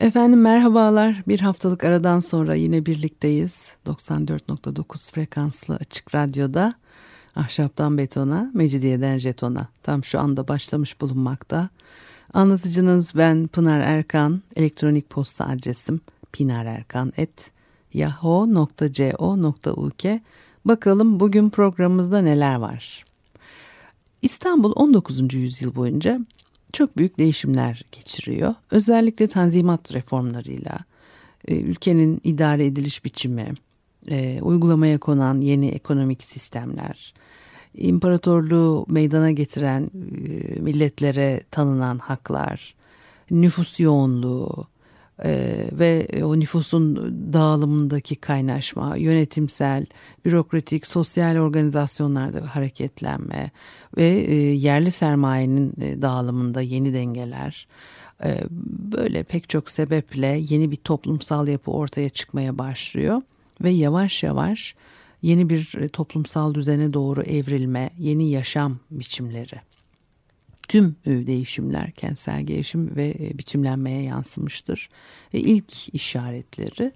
Efendim merhabalar. Bir haftalık aradan sonra yine birlikteyiz. 94.9 frekanslı açık radyoda ahşaptan betona, mecidiyeden jetona tam şu anda başlamış bulunmakta. Anlatıcınız ben Pınar Erkan. Elektronik posta adresim pinarerkan.yahoo.co.uk Bakalım bugün programımızda neler var. İstanbul 19. yüzyıl boyunca çok büyük değişimler geçiriyor. Özellikle tanzimat reformlarıyla e, ülkenin idare ediliş biçimi, e, uygulamaya konan yeni ekonomik sistemler, imparatorluğu meydana getiren e, milletlere tanınan haklar, nüfus yoğunluğu, ee, ve o nüfusun dağılımındaki kaynaşma, yönetimsel, bürokratik, sosyal organizasyonlarda hareketlenme ve e, yerli sermayenin e, dağılımında yeni dengeler, e, böyle pek çok sebeple yeni bir toplumsal yapı ortaya çıkmaya başlıyor ve yavaş yavaş yeni bir toplumsal düzene doğru evrilme, yeni yaşam biçimleri tüm e, değişimler kentsel gelişim ve e, biçimlenmeye yansımıştır. Ve ilk işaretleri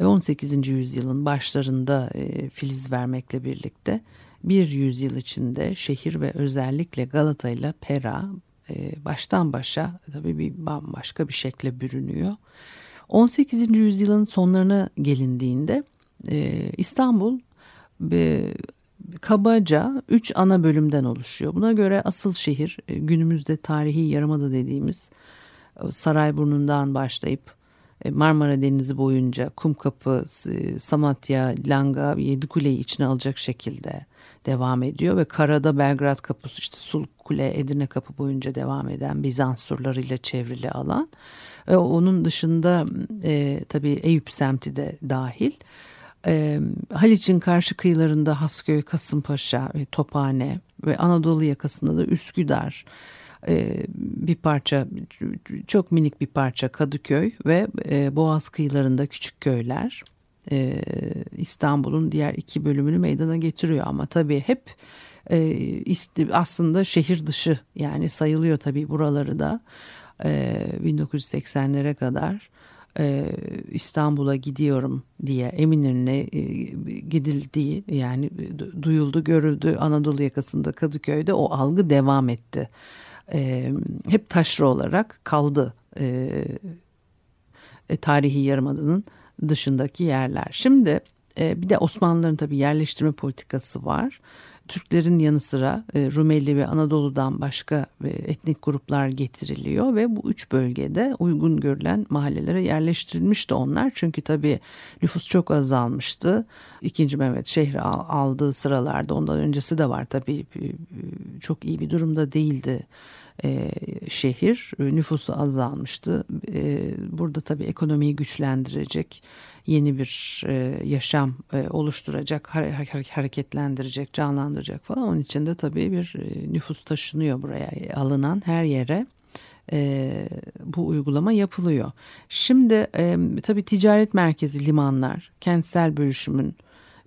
18. E, yüzyılın başlarında filiz vermekle birlikte bir yüzyıl içinde şehir ve özellikle Galata ile Pera baştan başa tabii bir bambaşka bir şekle bürünüyor. 18. yüzyılın sonlarına gelindiğinde İstanbul kabaca üç ana bölümden oluşuyor. Buna göre asıl şehir e, günümüzde tarihi yarımada dediğimiz e, Sarayburnu'ndan başlayıp e, Marmara Denizi boyunca Kumkapı, Samatya, Langa, Yedikule'yi içine alacak şekilde devam ediyor ve karada Belgrad Kapısı işte Sulkule, Edirne Kapı boyunca devam eden Bizans surlarıyla çevrili alan. Onun dışında tabii Eyüp semti de dahil. E, Haliç'in karşı kıyılarında Hasköy, Kasımpaşa, e, Tophane ve Anadolu yakasında da Üsküdar e, bir parça çok minik bir parça Kadıköy ve e, Boğaz kıyılarında küçük köyler e, İstanbul'un diğer iki bölümünü meydana getiriyor. Ama tabii hep e, aslında şehir dışı yani sayılıyor tabii buraları da e, 1980'lere kadar e, İstanbul'a gidiyorum diye Eminönü'ne e, gidildiği yani duyuldu görüldü Anadolu yakasında Kadıköy'de o algı devam etti. E, hep taşra olarak kaldı e, e, tarihi yarımadının dışındaki yerler. Şimdi e, bir de Osmanlıların tabii yerleştirme politikası var. Türklerin yanı sıra e, Rumeli ve Anadolu'dan başka e, etnik gruplar getiriliyor ve bu üç bölgede uygun görülen mahallelere yerleştirilmişti onlar. Çünkü tabii nüfus çok azalmıştı. İkinci Mehmet şehri aldığı sıralarda ondan öncesi de var tabii e, çok iyi bir durumda değildi e, şehir nüfusu azalmıştı. E, burada tabii ekonomiyi güçlendirecek yeni bir e, yaşam e, oluşturacak, hareketlendirecek, canlandıracak falan. Onun için de tabii bir e, nüfus taşınıyor buraya alınan her yere. E, bu uygulama yapılıyor. Şimdi e, tabii ticaret merkezi limanlar, kentsel bölüşümün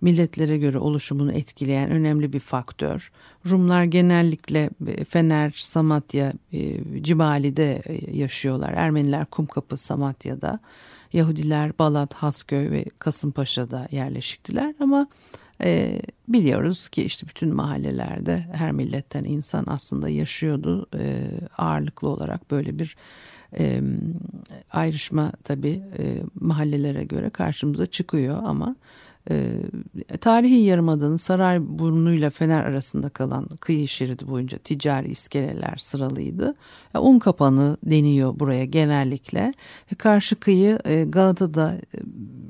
milletlere göre oluşumunu etkileyen önemli bir faktör. Rumlar genellikle e, Fener, Samatya, e, Cibali'de e, yaşıyorlar. Ermeniler Kumkapı, Samatya'da. Yahudiler Balat, Hasköy ve Kasımpaşa'da yerleşiktiler ama e, biliyoruz ki işte bütün mahallelerde her milletten insan aslında yaşıyordu. E, ağırlıklı olarak böyle bir e, ayrışma tabii e, mahallelere göre karşımıza çıkıyor ama e, tarihi yarımadanın Sarayburnu ile Fener arasında kalan kıyı şeridi boyunca ticari iskeleler sıralıydı. Un kapanı deniyor buraya genellikle. E, karşı kıyı e, Galata'da e,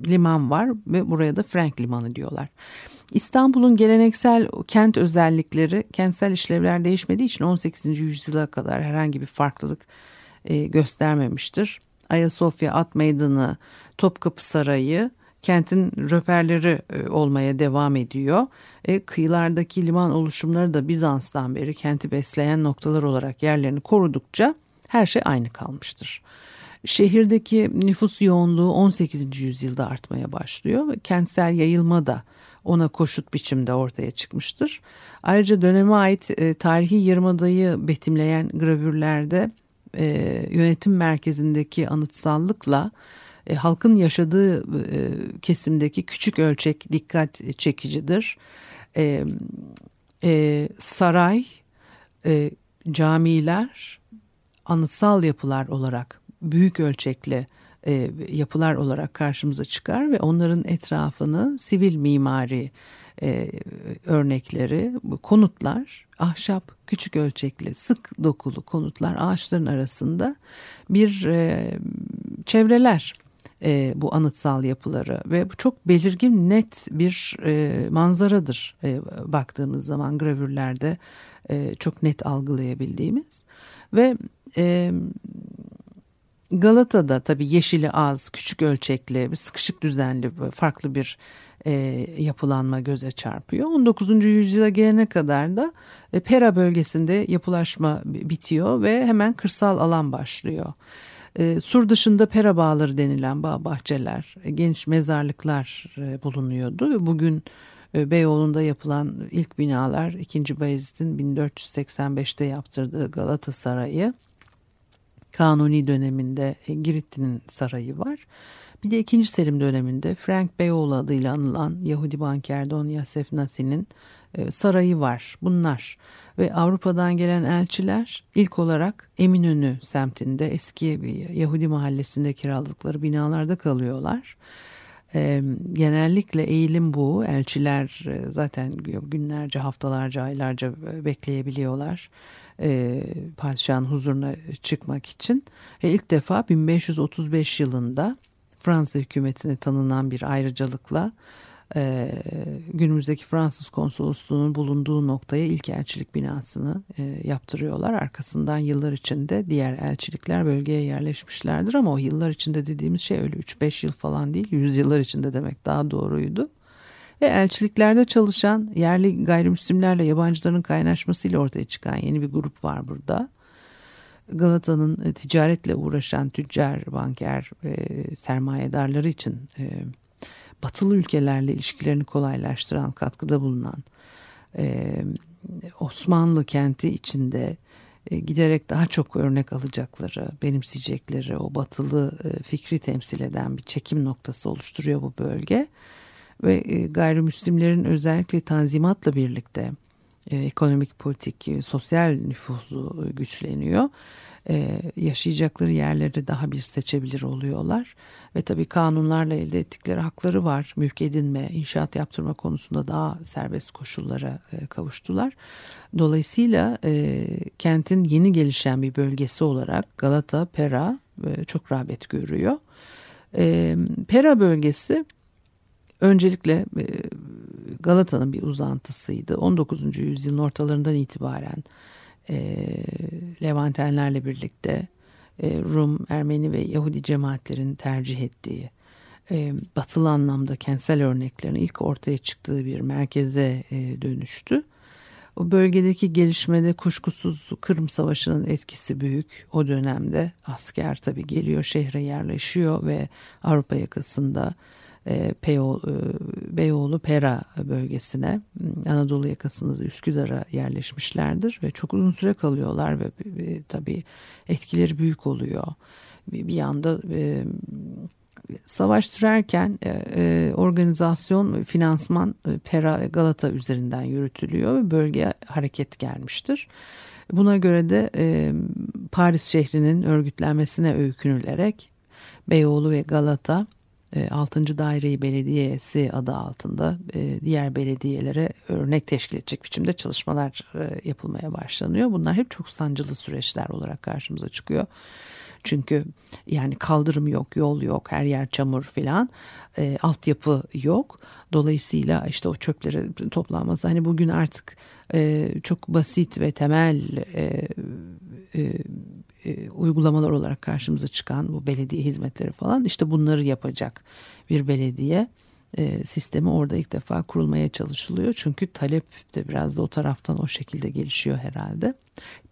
liman var ve buraya da Frank Limanı diyorlar. İstanbul'un geleneksel kent özellikleri kentsel işlevler değişmediği için 18. yüzyıla kadar herhangi bir farklılık göstermemiştir. Ayasofya, At Meydanı, Topkapı Sarayı kentin röperleri e, olmaya devam ediyor. E, kıyılardaki liman oluşumları da Bizans'tan beri kenti besleyen noktalar olarak yerlerini korudukça her şey aynı kalmıştır. Şehirdeki nüfus yoğunluğu 18. yüzyılda artmaya başlıyor ve kentsel yayılma da ona koşut biçimde ortaya çıkmıştır. Ayrıca döneme ait e, tarihi yarımadayı betimleyen gravürlerde e, yönetim merkezindeki anıtsallıkla e, halkın yaşadığı e, kesimdeki küçük ölçek dikkat çekicidir. E, e, saray, e, camiler, anıtsal yapılar olarak büyük ölçekli e, yapılar olarak karşımıza çıkar ve onların etrafını sivil mimari e, örnekleri, konutlar, ahşap, küçük ölçekli, sık dokulu konutlar ağaçların arasında bir e, çevreler e, bu anıtsal yapıları ve bu çok belirgin net bir e, manzaradır e, baktığımız zaman gravürlerde e, çok net algılayabildiğimiz ve e, Galata'da tabii yeşili az, küçük ölçekli, sıkışık düzenli farklı bir e, yapılanma göze çarpıyor. 19. yüzyıla gelene kadar da e, Pera bölgesinde yapılaşma bitiyor ve hemen kırsal alan başlıyor. E, sur dışında pera bağları denilen bağ bahçeler, e, geniş mezarlıklar e, bulunuyordu bugün e, Beyoğlu'nda yapılan ilk binalar 2. Bayezid'in 1485'te yaptırdığı Galata Sarayı Kanuni döneminde e, Giritli'nin sarayı var. Bir de 2. Selim döneminde Frank Beyoğlu adıyla anılan Yahudi banker Don Yosef Nasi'nin sarayı var. Bunlar ve Avrupa'dan gelen elçiler ilk olarak Eminönü semtinde eski bir Yahudi mahallesinde kiraladıkları binalarda kalıyorlar. E, genellikle eğilim bu. Elçiler zaten günlerce, haftalarca, aylarca bekleyebiliyorlar e, padişahın huzuruna çıkmak için. E, ilk defa 1535 yılında Fransa hükümetine tanınan bir ayrıcalıkla e, günümüzdeki Fransız konsolosluğunun bulunduğu noktaya ilk elçilik binasını e, yaptırıyorlar. Arkasından yıllar içinde diğer elçilikler bölgeye yerleşmişlerdir ama o yıllar içinde dediğimiz şey öyle 3-5 yıl falan değil yüzyıllar içinde demek daha doğruydu. Ve elçiliklerde çalışan yerli gayrimüslimlerle yabancıların kaynaşmasıyla ortaya çıkan yeni bir grup var burada. Galata'nın e, ticaretle uğraşan tüccar, banker, e, sermayedarları için e, batılı ülkelerle ilişkilerini kolaylaştıran, katkıda bulunan e, Osmanlı kenti içinde e, giderek daha çok örnek alacakları, benimseyecekleri o batılı e, fikri temsil eden bir çekim noktası oluşturuyor bu bölge ve e, gayrimüslimlerin özellikle tanzimatla birlikte e, ekonomik, politik, e, sosyal nüfusu güçleniyor. Yaşayacakları yerleri daha bir seçebilir oluyorlar. Ve tabii kanunlarla elde ettikleri hakları var. Mülk edinme, inşaat yaptırma konusunda daha serbest koşullara kavuştular. Dolayısıyla kentin yeni gelişen bir bölgesi olarak Galata, Pera çok rağbet görüyor. Pera bölgesi öncelikle e, Galata'nın bir uzantısıydı. 19. yüzyılın ortalarından itibaren e, Levantenlerle birlikte e, Rum, Ermeni ve Yahudi cemaatlerin tercih ettiği batılı anlamda kentsel örneklerin ilk ortaya çıktığı bir merkeze dönüştü. O bölgedeki gelişmede kuşkusuz Kırım Savaşı'nın etkisi büyük. O dönemde asker tabii geliyor şehre yerleşiyor ve Avrupa yakasında e, e, Beyoğlu Pera bölgesine Anadolu yakasında Üsküdar'a yerleşmişlerdir ve çok uzun süre kalıyorlar ve, ve tabii etkileri büyük oluyor. Bir, yanda e, savaş sürerken e, e, organizasyon finansman e, Pera ve Galata üzerinden yürütülüyor ve bölgeye hareket gelmiştir. Buna göre de e, Paris şehrinin örgütlenmesine öykünülerek Beyoğlu ve Galata 6. E, Daireyi Belediyesi adı altında e, diğer belediyelere örnek teşkil edecek biçimde çalışmalar e, yapılmaya başlanıyor. Bunlar hep çok sancılı süreçler olarak karşımıza çıkıyor. Çünkü yani kaldırım yok, yol yok, her yer çamur filan. E, altyapı yok. Dolayısıyla işte o çöpleri toplanması hani bugün artık e, çok basit ve temel e, e, e, uygulamalar olarak karşımıza çıkan bu belediye hizmetleri falan işte bunları yapacak bir belediye sistemi orada ilk defa kurulmaya çalışılıyor. Çünkü talep de biraz da o taraftan o şekilde gelişiyor herhalde.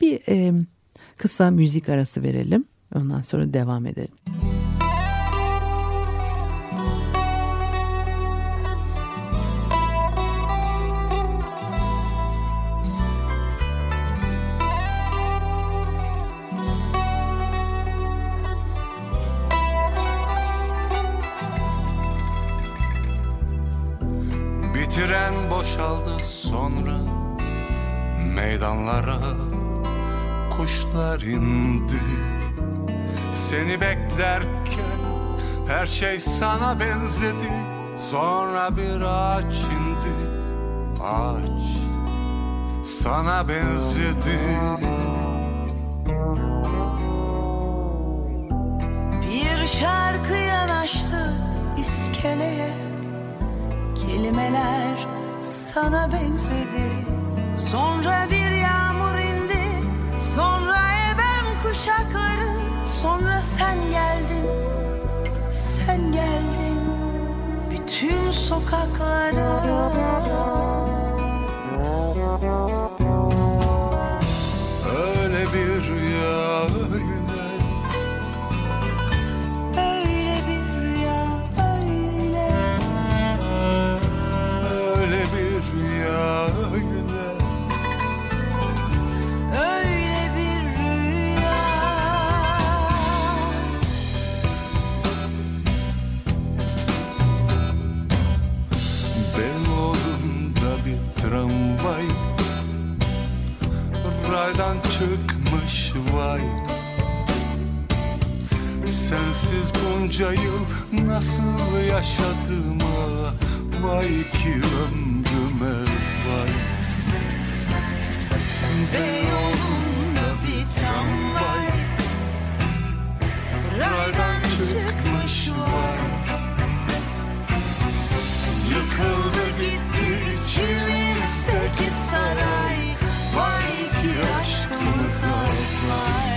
Bir kısa müzik arası verelim. Ondan sonra devam edelim. Beklerken her şey sana benzedi. Sonra bir ağaç indi. Ağaç sana benzedi. Bir şarkı yanaştı iskeleye. Kelimeler sana benzedi. Sonra bir yağmur indi. Sonra ebem kuşakları Sonra sen geldin Sen geldin Bütün sokaklara raydan çıkmış vay. Sensiz bunca yıl nasıl yaşadıma Vay ki ömrüme vay. Beyoğlu'nda bir tramvay. Raydan çıkmış vay. Yıkıldı gitti içimizdeki saray. Vay ki aşkımıza vay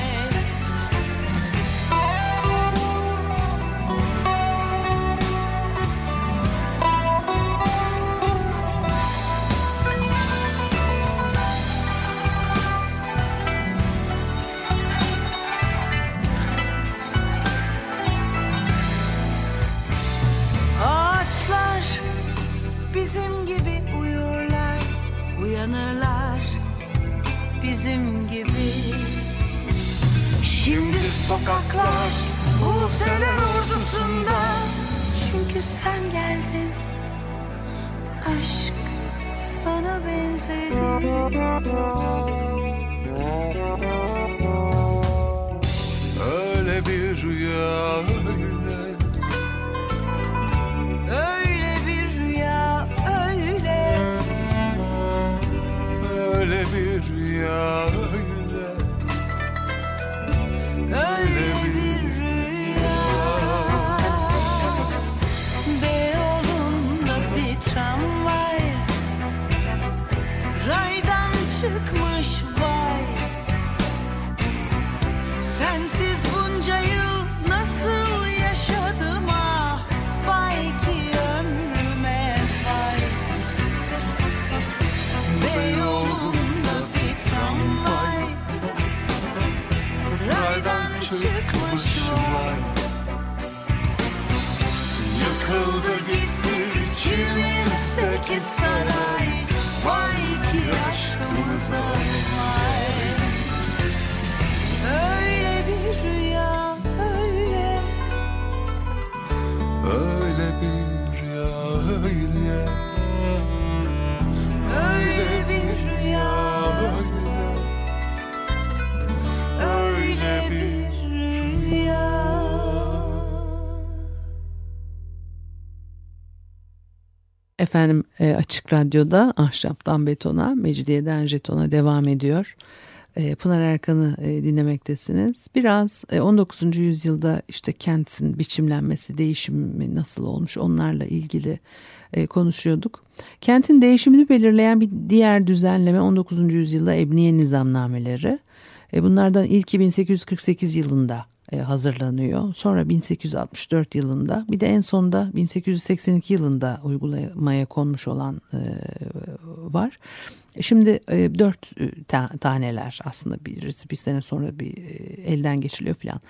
Efendim e, Açık Radyo'da Ahşaptan Betona, Mecidiyeden Jeton'a devam ediyor. E, Pınar Erkan'ı e, dinlemektesiniz. Biraz 19. yüzyılda işte kentin biçimlenmesi, değişimi nasıl olmuş onlarla ilgili konuşuyorduk. Kentin değişimini belirleyen bir diğer düzenleme 19. yüzyılda Ebniye Nizamnameleri. Bunlardan ilki 1848 yılında hazırlanıyor. Sonra 1864 yılında bir de en sonda 1882 yılında uygulamaya konmuş olan var. Şimdi e, dört e, ta taneler aslında birisi bir sene sonra bir e, elden geçiliyor falan.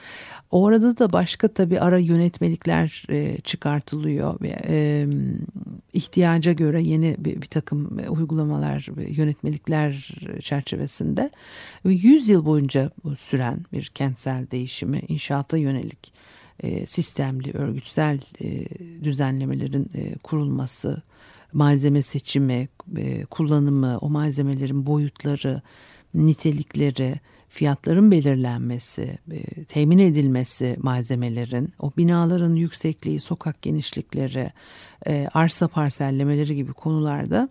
Orada da başka tabii ara yönetmelikler çıkartılıyor ve ihtiyaca göre yeni bir, bir takım uygulamalar, yönetmelikler çerçevesinde ve 100 yıl boyunca süren bir kentsel değişimi inşaata yönelik sistemli örgütsel düzenlemelerin kurulması malzeme seçimi, e, kullanımı, o malzemelerin boyutları, nitelikleri, fiyatların belirlenmesi, e, temin edilmesi malzemelerin, o binaların yüksekliği, sokak genişlikleri, e, arsa parsellemeleri gibi konularda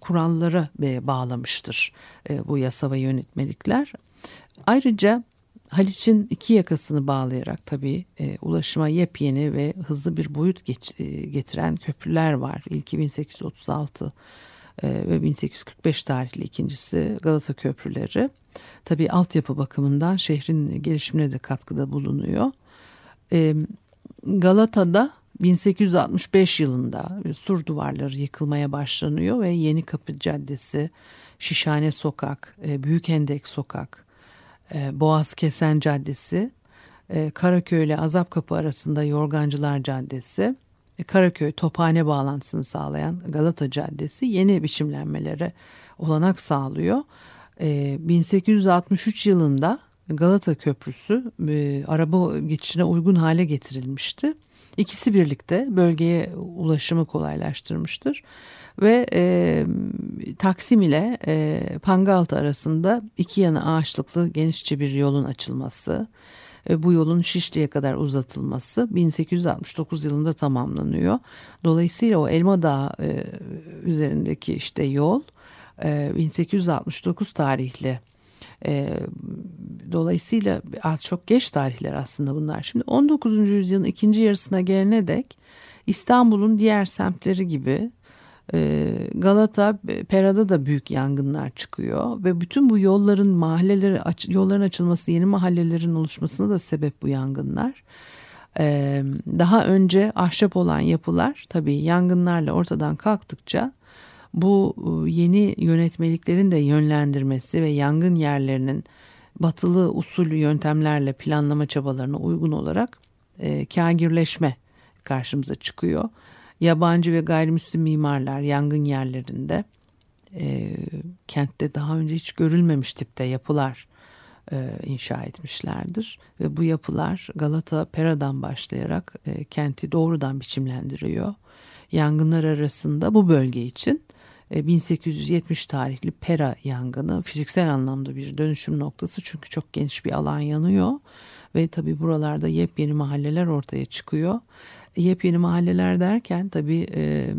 kurallara bağlamıştır bu yasa ve yönetmelikler. Ayrıca Haliç'in iki yakasını bağlayarak tabii e, ulaşıma yepyeni ve hızlı bir boyut geç, e, getiren köprüler var. İlki 1836 e, ve 1845 tarihli ikincisi Galata Köprüleri. Tabii altyapı bakımından şehrin gelişimine de katkıda bulunuyor. E, Galata'da 1865 yılında sur duvarları yıkılmaya başlanıyor ve Yeni Kapı Caddesi, Şişhane Sokak, e, Büyük Hendek Sokak, e, Boğaz Kesen Caddesi, e, Karaköy ile Azapkapı arasında Yorgancılar Caddesi, e, Karaköy Tophane bağlantısını sağlayan Galata Caddesi yeni biçimlenmelere olanak sağlıyor. 1863 yılında Galata Köprüsü araba geçişine uygun hale getirilmişti. İkisi birlikte bölgeye ulaşımı kolaylaştırmıştır ve e, Taksim ile e, Pangaltı arasında iki yanı ağaçlıklı genişçe bir yolun açılması bu yolun Şişli'ye kadar uzatılması 1869 yılında tamamlanıyor. Dolayısıyla o Elma Dağı e, üzerindeki işte yol e, 1869 tarihli e, dolayısıyla az çok geç tarihler aslında bunlar. Şimdi 19. yüzyılın ikinci yarısına gelene dek İstanbul'un diğer semtleri gibi Galata, Pera'da da büyük yangınlar çıkıyor ve bütün bu yolların mahalleleri yolların açılması, yeni mahallelerin oluşmasına da sebep bu yangınlar. Ee, daha önce ahşap olan yapılar tabii yangınlarla ortadan kalktıkça bu e, yeni yönetmeliklerin de yönlendirmesi ve yangın yerlerinin batılı usul yöntemlerle planlama çabalarına uygun olarak e, kagirleşme karşımıza çıkıyor yabancı ve gayrimüslim mimarlar yangın yerlerinde e, kentte daha önce hiç görülmemiş tipte yapılar e, inşa etmişlerdir. Ve bu yapılar Galata Pera'dan başlayarak e, kenti doğrudan biçimlendiriyor. Yangınlar arasında bu bölge için 1870 e, tarihli Pera yangını fiziksel anlamda bir dönüşüm noktası çünkü çok geniş bir alan yanıyor ve tabi buralarda yepyeni mahalleler ortaya çıkıyor yepyeni mahalleler derken tabii e,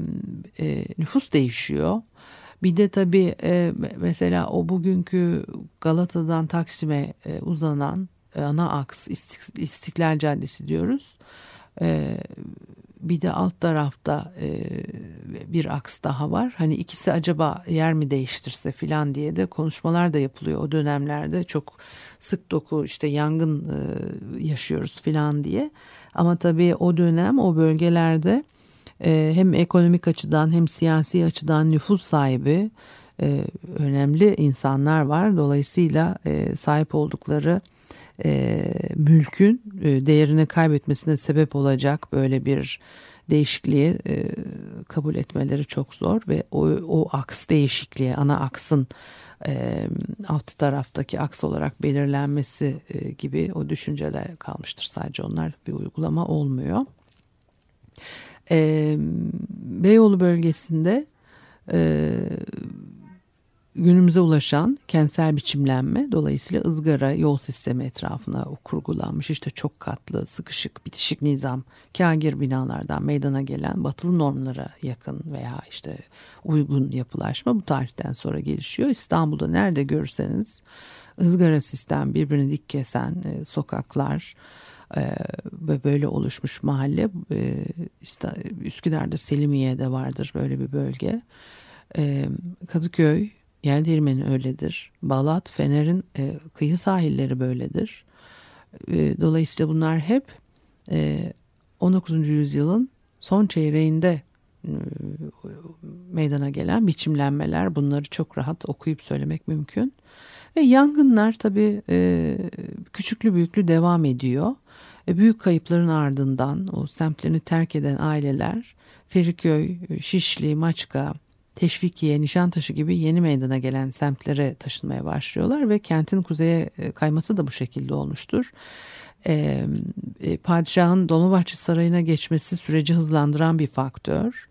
e, nüfus değişiyor. Bir de tabii e, mesela o bugünkü Galata'dan Taksim'e e, uzanan e, ana aks İstiklal Caddesi diyoruz. E, bir de alt tarafta e, bir aks daha var. Hani ikisi acaba yer mi değiştirse filan diye de konuşmalar da yapılıyor o dönemlerde. Çok sık doku işte yangın e, yaşıyoruz filan diye. Ama tabii o dönem o bölgelerde e, hem ekonomik açıdan hem siyasi açıdan nüfus sahibi e, önemli insanlar var. Dolayısıyla e, sahip oldukları mülkün değerini kaybetmesine sebep olacak böyle bir değişikliği kabul etmeleri çok zor ve o, o aks değişikliği ana aksın e, alt taraftaki aks olarak belirlenmesi e, gibi o düşünceler kalmıştır. Sadece onlar bir uygulama olmuyor. E, Beyoğlu bölgesinde e, günümüze ulaşan kentsel biçimlenme dolayısıyla ızgara yol sistemi etrafına kurgulanmış işte çok katlı sıkışık bitişik nizam kagir binalardan meydana gelen batılı normlara yakın veya işte uygun yapılaşma bu tarihten sonra gelişiyor. İstanbul'da nerede görürseniz ızgara sistem birbirini dik kesen e, sokaklar e, ve böyle oluşmuş mahalle e, Üsküdar'da Selimiye'de vardır böyle bir bölge. Kadıköy Yel değirmeni öyledir. Balat, Fener'in e, kıyı sahilleri böyledir. E, dolayısıyla bunlar hep e, 19. yüzyılın son çeyreğinde e, meydana gelen biçimlenmeler. Bunları çok rahat okuyup söylemek mümkün. Ve yangınlar tabii e, küçüklü büyüklü devam ediyor. E, büyük kayıpların ardından o semtlerini terk eden aileler Feriköy, Şişli, Maçka, Teşvikiye, Nişantaşı gibi yeni meydana gelen semtlere taşınmaya başlıyorlar ve kentin kuzeye e, kayması da bu şekilde olmuştur. Ee, padişahın Dolmabahçe Sarayı'na geçmesi süreci hızlandıran bir faktör.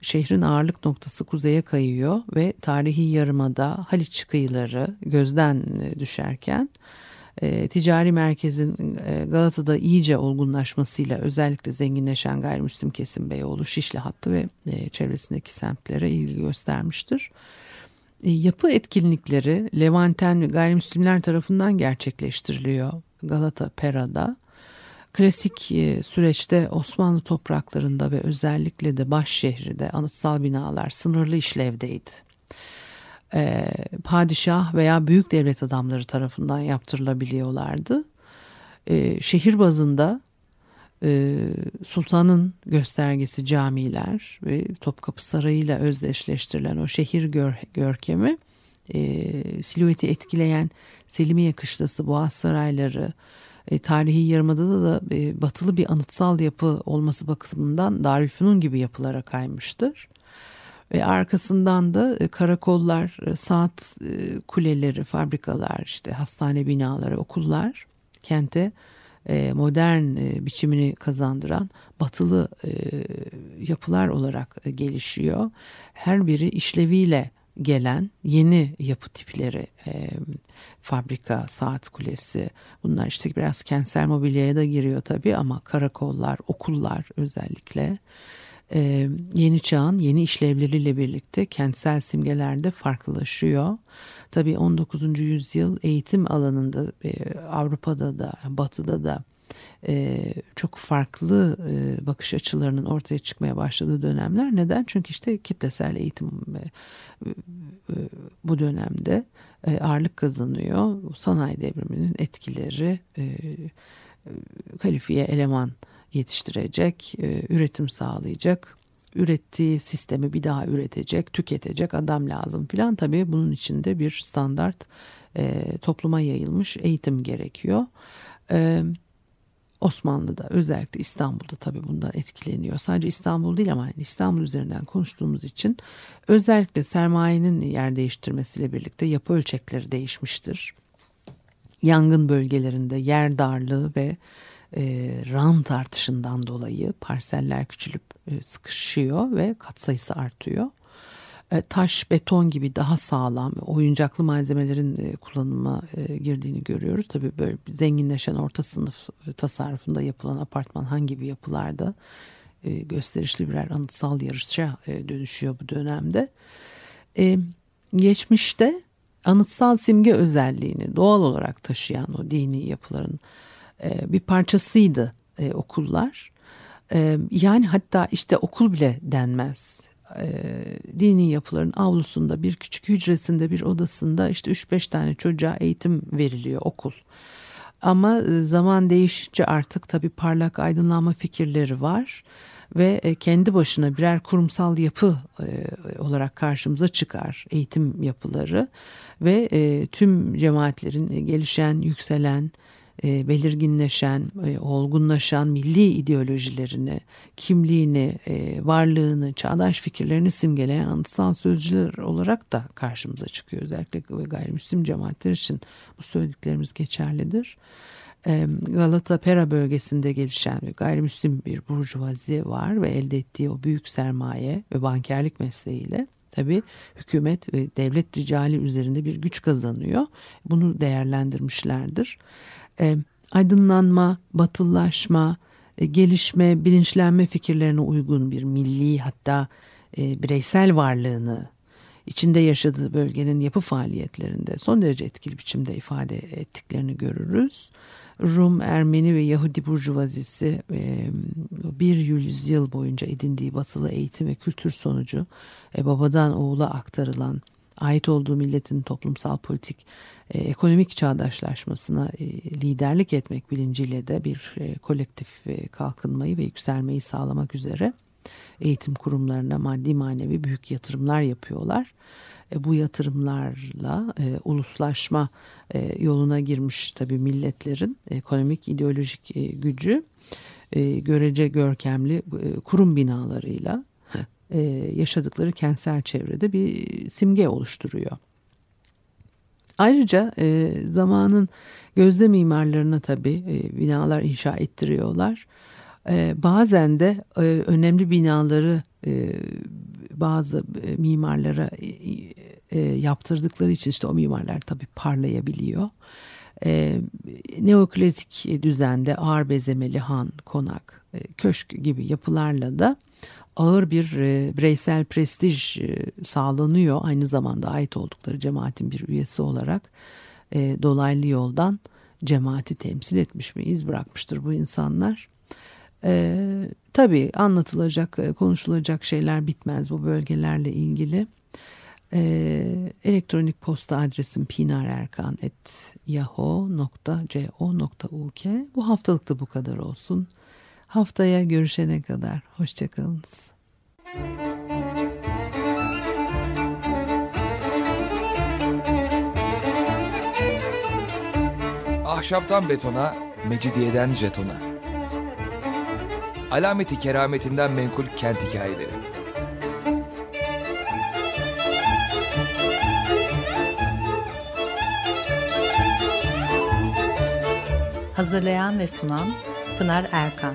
Şehrin ağırlık noktası kuzeye kayıyor ve tarihi yarımada Haliç kıyıları gözden e, düşerken e, ticari merkezin e, Galata'da iyice olgunlaşmasıyla özellikle zenginleşen gayrimüslim kesim Beyoğlu, Şişli hattı ve e, çevresindeki semtlere ilgi göstermiştir. E, yapı etkinlikleri Levanten ve gayrimüslimler tarafından gerçekleştiriliyor Galata Pera'da. Klasik e, süreçte Osmanlı topraklarında ve özellikle de baş şehrinde anıtsal binalar sınırlı işlevdeydi e, padişah veya büyük devlet adamları tarafından yaptırılabiliyorlardı. E, şehir bazında e, sultanın göstergesi camiler ve Topkapı Sarayı ile özdeşleştirilen o şehir gör, görkemi e, silüeti etkileyen Selimiye Kışlası, Boğaz Sarayları, e, tarihi yarımadada da e, batılı bir anıtsal yapı olması bakımından Darülfünun gibi yapılara kaymıştır. Ve arkasından da e, karakollar, e, saat e, kuleleri, fabrikalar, işte hastane binaları, okullar kente modern biçimini kazandıran batılı yapılar olarak gelişiyor. Her biri işleviyle gelen yeni yapı tipleri fabrika, saat kulesi bunlar işte biraz kentsel mobilyaya da giriyor tabii ama karakollar, okullar özellikle e, yeni çağın yeni işlevleriyle birlikte kentsel simgelerde farklılaşıyor. Tabii 19. yüzyıl eğitim alanında e, Avrupa'da da Batı'da da e, çok farklı e, bakış açılarının ortaya çıkmaya başladığı dönemler. Neden? Çünkü işte kitlesel eğitim e, e, bu dönemde e, ağırlık kazanıyor. Sanayi devriminin etkileri e, e, kalifiye eleman yetiştirecek, e, üretim sağlayacak, ürettiği sistemi bir daha üretecek, tüketecek adam lazım filan. Tabii bunun içinde bir standart e, topluma yayılmış eğitim gerekiyor. E, Osmanlı'da özellikle İstanbul'da tabii bundan etkileniyor. Sadece İstanbul değil ama İstanbul üzerinden konuştuğumuz için özellikle sermayenin yer değiştirmesiyle birlikte yapı ölçekleri değişmiştir. Yangın bölgelerinde yer darlığı ve e, rant artışından dolayı parseller küçülüp e, sıkışıyor ve katsayısı artıyor. E, taş, beton gibi daha sağlam oyuncaklı malzemelerin e, kullanıma e, girdiğini görüyoruz. Tabii böyle zenginleşen orta sınıf e, tasarrufunda yapılan apartman hangi bir yapılarda e, gösterişli birer anıtsal yarışa e, dönüşüyor bu dönemde. E, geçmişte anıtsal simge özelliğini doğal olarak taşıyan o dini yapıların e, bir parçasıydı e, okullar. E, yani hatta işte okul bile denmez. Dini yapıların avlusunda bir küçük hücresinde bir odasında işte 3-5 tane çocuğa eğitim veriliyor okul. Ama zaman değişince artık tabii parlak aydınlanma fikirleri var ve kendi başına birer kurumsal yapı olarak karşımıza çıkar eğitim yapıları ve tüm cemaatlerin gelişen, yükselen, e, belirginleşen, e, olgunlaşan milli ideolojilerini, kimliğini, e, varlığını, çağdaş fikirlerini simgeleyen anıtsal sözcüler olarak da karşımıza çıkıyor. Özellikle gayrimüslim cemaatler için bu söylediklerimiz geçerlidir. E, Galata Pera bölgesinde gelişen gayrimüslim bir burjuvazi var ve elde ettiği o büyük sermaye ve bankerlik mesleğiyle tabii hükümet ve devlet ricali üzerinde bir güç kazanıyor. Bunu değerlendirmişlerdir. E, aydınlanma, batıllaşma, e, gelişme, bilinçlenme fikirlerine uygun bir milli hatta e, bireysel varlığını içinde yaşadığı bölgenin yapı faaliyetlerinde son derece etkili biçimde ifade ettiklerini görürüz. Rum, Ermeni ve Yahudi burjuvazisi e, bir yüzyıl boyunca edindiği batılı eğitim ve kültür sonucu e, babadan oğula aktarılan ait olduğu milletin toplumsal politik e, ekonomik çağdaşlaşmasına e, liderlik etmek bilinciyle de bir e, kolektif e, kalkınmayı ve yükselmeyi sağlamak üzere eğitim kurumlarına maddi manevi büyük yatırımlar yapıyorlar. E, bu yatırımlarla e, uluslaşma e, yoluna girmiş tabii milletlerin ekonomik ideolojik e, gücü e, görece görkemli e, kurum binalarıyla e, yaşadıkları kentsel çevrede bir simge oluşturuyor. Ayrıca e, zamanın gözde mimarlarına tabii e, binalar inşa ettiriyorlar. E, bazen de e, önemli binaları e, bazı e, mimarlara e, e, yaptırdıkları için işte o mimarlar tabii parlayabiliyor. E, neoklasik düzende ağır bezemeli han, konak, e, köşk gibi yapılarla da ağır bir e, bireysel prestij e, sağlanıyor. Aynı zamanda ait oldukları cemaatin bir üyesi olarak e, dolaylı yoldan cemaati temsil etmiş mi iz bırakmıştır bu insanlar. E, tabii anlatılacak, e, konuşulacak şeyler bitmez bu bölgelerle ilgili. Elektronik posta adresim pinarerkan.yahoo.co.uk Bu haftalık da bu kadar olsun. Haftaya görüşene kadar hoşçakalınız. Ahşaptan betona, mecidiyeden jetona. Alameti kerametinden menkul kent hikayeleri. Hazırlayan ve sunan Pınar Erkan.